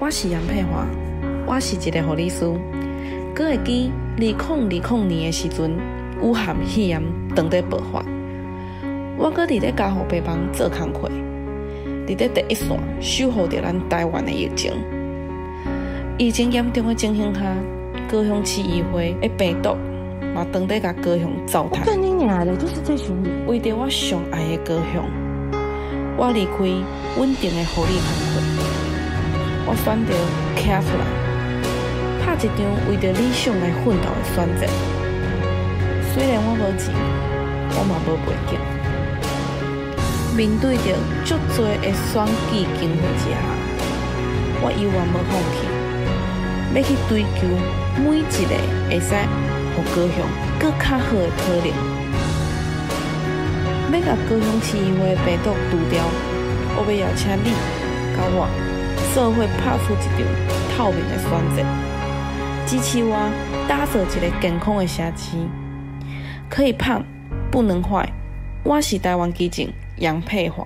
我是杨佩华，我是一个护理师。阁会记二零二零年的时阵，武汉肺炎当地爆发，我阁伫咧家护病房做工课，伫咧第一线守护着咱台湾的疫情。疫情严重的情形下，高雄市议会的病毒嘛当地甲高雄糟蹋。对你娘的，就是这群人。为着我上爱的高雄，我离开稳定的护理工课。我选择站出来，拍一场为着理想来奋斗的选择。虽然我无钱，我嘛无背景，面对着足多的选举经费之下，我依然无放弃，要去追求每一个会使互高雄更较好的可能，要甲高雄市议会病毒除掉，我要邀请你甲我。社会拍出一张透明的选择，支持我打造一个健康的城市，可以胖不能坏。我是台湾基进杨佩华。